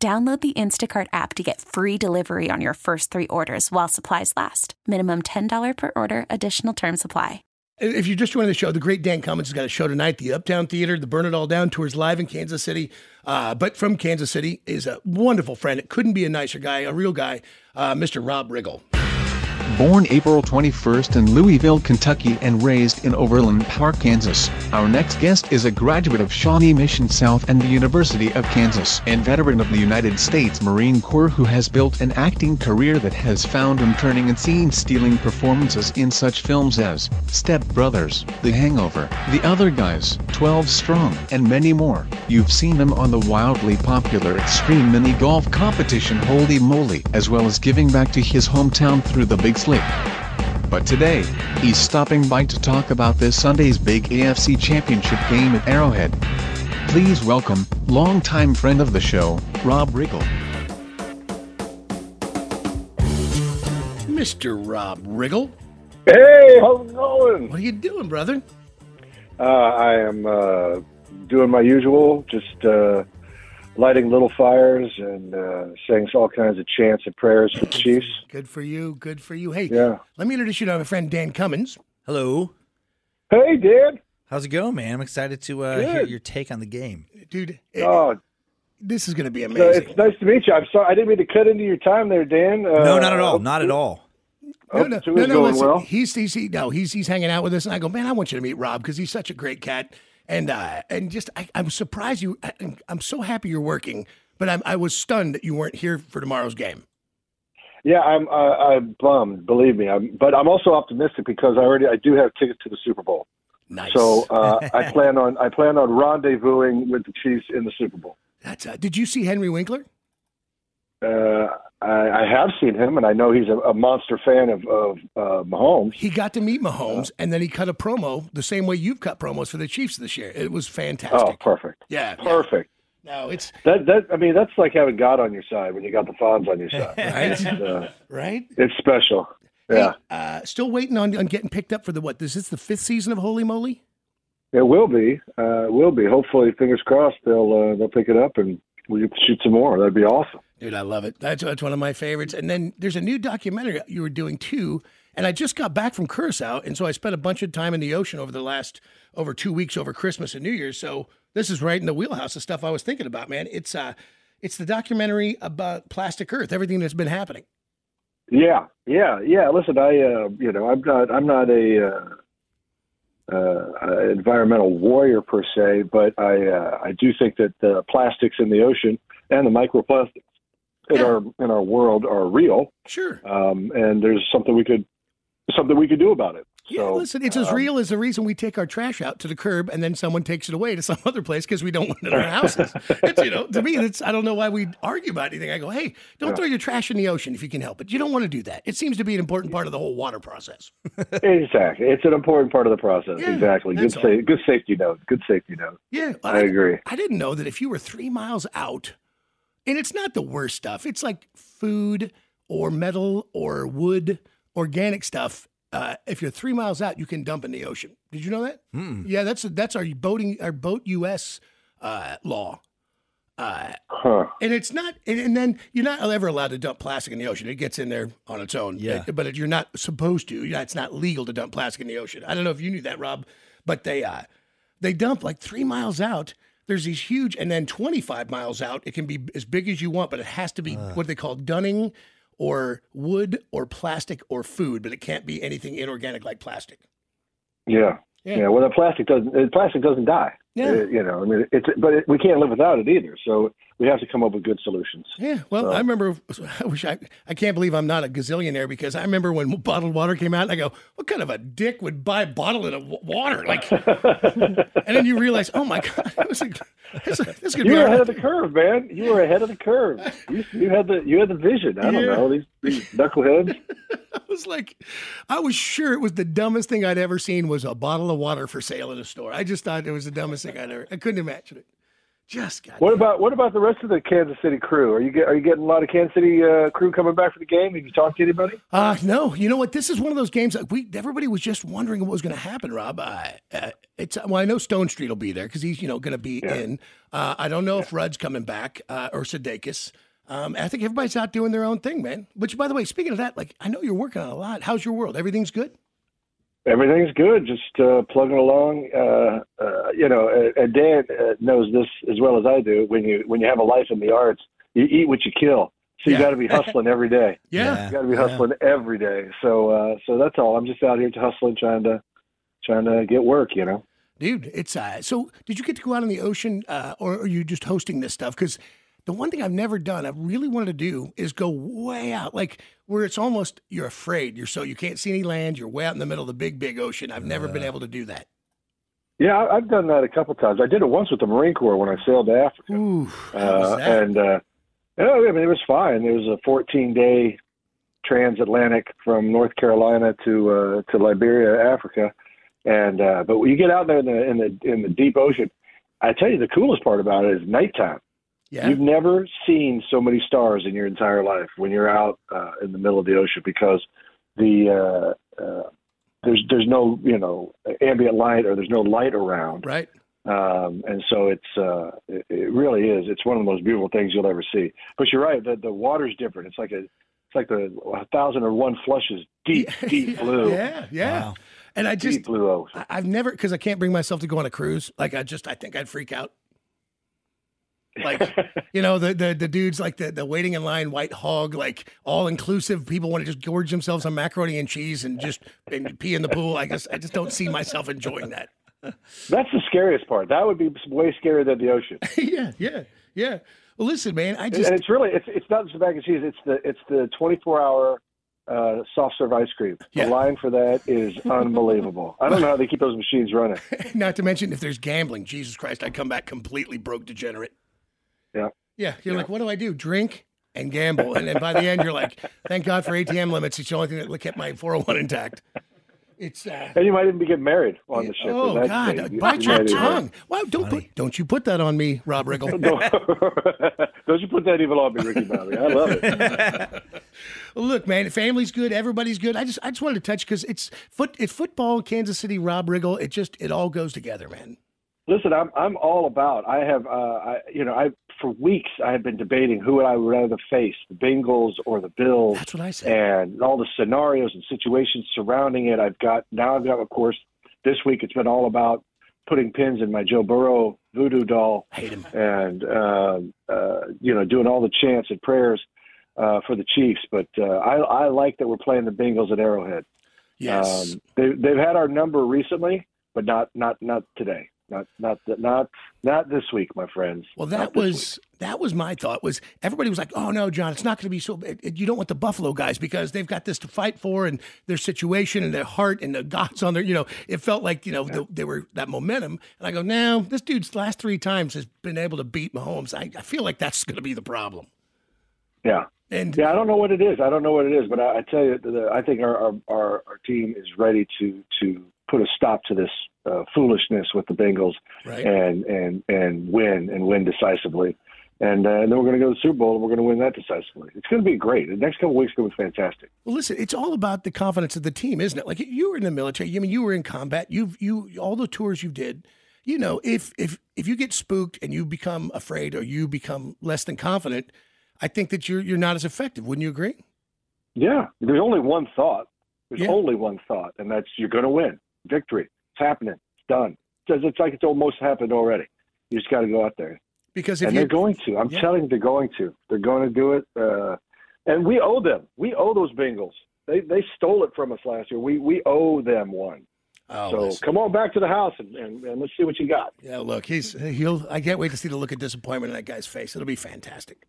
Download the Instacart app to get free delivery on your first three orders while supplies last. Minimum $10 per order, additional term supply. If you're just joining the show, the great Dan Cummins has got a show tonight. The Uptown Theater, the Burn It All Down tours live in Kansas City. Uh, but from Kansas City is a wonderful friend. It couldn't be a nicer guy, a real guy, uh, Mr. Rob Riggle. Born April 21st in Louisville, Kentucky and raised in Overland Park, Kansas, our next guest is a graduate of Shawnee Mission South and the University of Kansas and veteran of the United States Marine Corps who has built an acting career that has found him turning and scene-stealing performances in such films as Step Brothers, The Hangover, The Other Guys, 12 Strong, and many more. You've seen him on the wildly popular Extreme Mini Golf competition Holey Moley, as well as giving back to his hometown through the Big Slick. But today, he's stopping by to talk about this Sunday's big AFC Championship game at Arrowhead. Please welcome, longtime friend of the show, Rob Riggle. Mr. Rob Riggle. Hey, how's it going? What are you doing, brother? Uh, I am uh, doing my usual, just uh, lighting little fires and uh, saying all kinds of chants and prayers for the Chiefs. Good for you. Good for you. Hey, Yeah. let me introduce you to my friend Dan Cummins. Hello. Hey, Dan. How's it going, man? I'm excited to uh, hear your take on the game. Dude, it- Oh, this is going to be amazing. it's nice to meet you. I'm sorry I didn't mean to cut into your time there, Dan. Uh, no, not at all. Not at all. Oh, no, no, no, no, going listen, well. He's, he's, he, no, he's, he's hanging out with us. And I go, man, I want you to meet Rob because he's such a great cat. And, uh, and just, I, I'm surprised you, I, I'm so happy you're working, but I'm, I was stunned that you weren't here for tomorrow's game. Yeah, I'm. Uh, I'm bummed. Believe me. I'm, but I'm also optimistic because I already I do have tickets to the Super Bowl. Nice. So uh, I plan on I plan on rendezvousing with the Chiefs in the Super Bowl. That's, uh, did you see Henry Winkler? Uh, I, I have seen him, and I know he's a, a monster fan of of uh, Mahomes. He got to meet Mahomes and then he cut a promo the same way you've cut promos for the Chiefs this year. It was fantastic. Oh, perfect, yeah. yeah. perfect. No, it's That that I mean, that's like having God on your side when you got the Fonz on your side. right. It's, uh, right. it's special. Yeah, Hey, uh, still waiting on, on getting picked up for the what? Is this the fifth season of Holey Moley? it will be. Uh, it will be. Hopefully, fingers crossed, they'll uh, they'll pick it up and we can shoot some more. That'd be awesome. Dude, I love it. That's, that's one of my favorites. And then there's a new documentary you were doing too. And I just got back from Curacao, and so I spent a bunch of time in the ocean over the last over two weeks over Christmas and New Year's. So this is right in the wheelhouse of stuff I was thinking about, man. It's uh, it's the documentary about plastic Earth, everything that's been happening. Yeah, yeah, yeah. Listen, I uh, you know I'm not I'm not a uh, uh, environmental warrior per se, but I uh, I do think that the plastics in the ocean and the microplastics in Yeah. our in our world are real, Sure. um, and there's something we could something we could do about it. Yeah, So, listen, it's as um, real as the reason we take our trash out to the curb and then someone takes it away to some other place because we don't want it in our houses. it's, you know, to me, it's, I don't know why we argue about anything. I go, hey, don't throw your trash in the ocean if you can help it. You don't want to do that. It seems to be an important part of the whole water process. Exactly, it's an important part of the process. Yeah, exactly, good that's sa- good safety note. Good safety note. Yeah, I agree. I didn't know that if you were three miles out, and it's not the worst stuff. It's like food or metal or wood, organic stuff. Uh, if you're three miles out, you can dump in the ocean. Did you know that? Yeah, that's that's our boating our boat U.S. Uh, law. Uh, Huh. and it's not, and, and then you're not ever allowed to dump plastic in the ocean. It gets in there on its own. Yeah. It- but it, you're not supposed to. Yeah, it's not legal to dump plastic in the ocean. I don't know if you knew that, Rob, but they uh, they dump like three miles out. There's these huge, and then 25 miles out, it can be as big as you want, but it has to be what they call dunning or wood or plastic or food, but it can't be anything inorganic like plastic. Yeah. Yeah. You know, well, the plastic doesn't. The plastic doesn't die. Yeah. Uh, you know, I mean, it's but it, we can't live without it either. So we have to come up with good solutions. Yeah, well, I remember. I wish I. I can't believe I'm not a gazillionaire because I remember when bottled water came out. and I go, "What kind of a dick would buy a bottle of water?" Like, and then you realize, "Oh my god, it was like, this, this could You be were ahead of the curve, man. You were ahead of the curve. You, you had the you had the vision. I don't Yeah. know these, these knuckleheads. I was like, I was sure it was the dumbest thing I'd ever seen was a bottle of water for sale in a store. I just thought it was the dumbest thing I'd ever. I couldn't imagine it. Just got. What about what about the rest of the Kansas City crew? Are you get, are you getting a lot of Kansas City uh, crew coming back for the game? Have you talked to anybody? Uh, no, you know what? This is one of those games that we everybody was just wondering what was going to happen. Rob, uh, uh, it's well, I know Stonestreet will be there because he's you know going to be in. Uh, I don't know if Rudd's coming back uh, or Sudeikis. Um, I think everybody's out doing their own thing, man. Which, by the way, speaking of that, like I know you're working on a lot. How's your world? Everything's good. Everything's good. Just uh, plugging along. Uh, uh, you know, uh, and Dan uh, knows this as well as I do. When you when you have a life in the arts, you eat what you kill. So you Yeah. got to be hustling every day. Yeah. You got to be hustling every day. So uh, so that's all. I'm just out here to hustling, trying to trying to get work. You know. Dude, it's uh, so. Did you get to go out on the ocean, uh, or are you just hosting this stuff? Because the one thing I've never done, I really wanted to do, is go way out, like where it's almost you're afraid. You're so you can't see any land. You're way out in the middle of the big, big ocean. I've never been able to do that. Yeah, I've done that a couple times. I did it once with the Marine Corps when I sailed to Africa. Ooh, uh, and uh, yeah, I mean, it was fine. It was a 14 day transatlantic from North Carolina to uh, to Liberia, Africa. And uh, but when you get out there in the in the in the deep ocean, I tell you the coolest part about it is nighttime. Yeah, You've never seen so many stars in your entire life when you're out uh, in the middle of the ocean because the uh, uh, there's there's no you know ambient light or there's no light around right. um, and so it's uh, it, it really is. It's one of the most beautiful things you'll ever see. But you're right. The the water's different. It's like a it's like the a thousand and one flushes deep, deep blue, Yeah, yeah. Wow. And I just, deep blue ocean. I've never because I can't bring myself to go on a cruise. Like I just, I think I'd freak out. Like you know the the the dudes like the the waiting in line white hog like all inclusive people want to just gorge themselves on macaroni and cheese and just and pee in the pool. I guess I just don't see myself enjoying that. That's the scariest part. That would be way scarier than the ocean. yeah, yeah, yeah. Well, listen, man, I just and it's really it's it's not just the mac and cheese. It's the it's the 24 hour uh, soft serve ice cream. Yeah. The line for that is unbelievable. I don't know how they keep those machines running. not to mention if there's gambling, Jesus Christ, I come back completely broke degenerate. Yeah. Yeah, you're like, what do I do? Drink and gamble, and then by the end, you're like, thank God for ATM limits. It's the only thing that kept my 401 intact. It's uh, And you might even be getting married on the ship. oh God. Bite you your tongue. Wow, don't put don't you put that on me, Rob Riggle. Don't, don't you put that evil on me, Ricky Bobby. I love it. Look, man, family's good, everybody's good. I just I just wanted to touch because it's foot it's football, Kansas City, Rob Riggle. It just it all goes together, man. Listen, I'm I'm all about. I have, uh, I you know, I for weeks I have been debating who would I would rather face, the Bengals or the Bills, That's what I said. and all the scenarios and situations surrounding it. I've got now. I've got, of course, this week it's been all about putting pins in my Joe Burrow voodoo doll, Hate him. and um, uh, you know, doing all the chants and prayers uh, for the Chiefs. But uh, I, I like that we're playing the Bengals at Arrowhead. Yes. Um, they, they've had our number recently, but not not not today. Not not not not this week, my friends. Well, that was that was my thought. Was everybody was like, "Oh no, John, it's not going to be so." You don't want the Buffalo guys because they've got this to fight for, and their situation, and their heart, and the gods on their. You know, it felt like you know the, they were that momentum. And I go, "No, this dude's last three times has been able to beat Mahomes. I, I feel like that's going to be the problem." Yeah, And yeah. I don't know what it is. I don't know what it is, but I, I tell you, the, I think our, our our our team is ready to to put a stop to this uh, foolishness with the Bengals right, and and and win and win decisively. And, uh, and then we're going to go to the Super Bowl and we're going to win that decisively. It's going to be great. The next couple weeks are going to be fantastic. Well, listen, it's all about the confidence of the team, isn't it? Like you were in the military. I mean, you were in combat. You've you all the tours you did. You know, if if if you get spooked and you become afraid or you become less than confident, I think that you're you're not as effective. Wouldn't you agree? Yeah, there's only one thought. There's Yeah. only one thought, and that's you're going to win. Victory. It's happening. It's done. It's, it's like it's almost happened already. You just got to go out there, Because if and you they're going to. I'm Yeah. telling you, they're going to. They're going to do it. Uh, and we owe them. We owe those Bengals. They they stole it from us last year. We we owe them one. Oh, so listen. come on back to the house and, and, and let's see what you got. Yeah, look, he's he'll. I can't wait to see the look of disappointment in that guy's face. It'll be fantastic.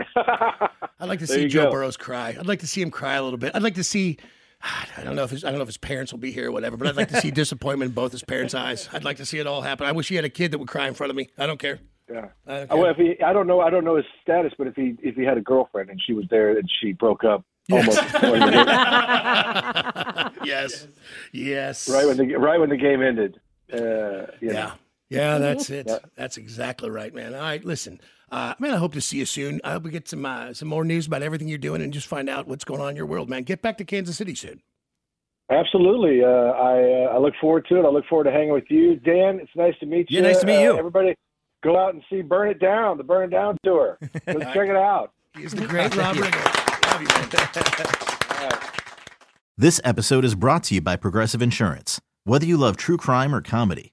I'd like to see Joe go. Burrows cry. I'd like to see him cry a little bit. I'd like to see. I don't know if his, I don't know if his parents will be here or whatever, but I'd like to see disappointment in both his parents' eyes. I'd like to see it all happen. I wish he had a kid that would cry in front of me. I don't care. Yeah. I don't Uh, Well, if he, I don't know, I don't know his status, but if he if he had a girlfriend and she was there and she broke up almost before the yes, yes. right when the right when the game ended. Uh, Yeah. know. Yeah, that's it. Yeah. That's exactly right, man. All right, listen, uh, man, I hope to see you soon. I hope we get some uh, some more news about everything you're doing and just find out what's going on in your world, man. Get back to Kansas City soon. Absolutely. Uh, I uh, I look forward to it. I look forward to hanging with you, Dan. It's nice to meet you. Yeah, nice to meet Uh, you. Everybody, go out and see "Burn It Down," the "Burn It Down" tour. Let's check it out. He's the great Rob Riggle. Love you, man. This episode is brought to you by Progressive Insurance. Whether you love true crime or comedy,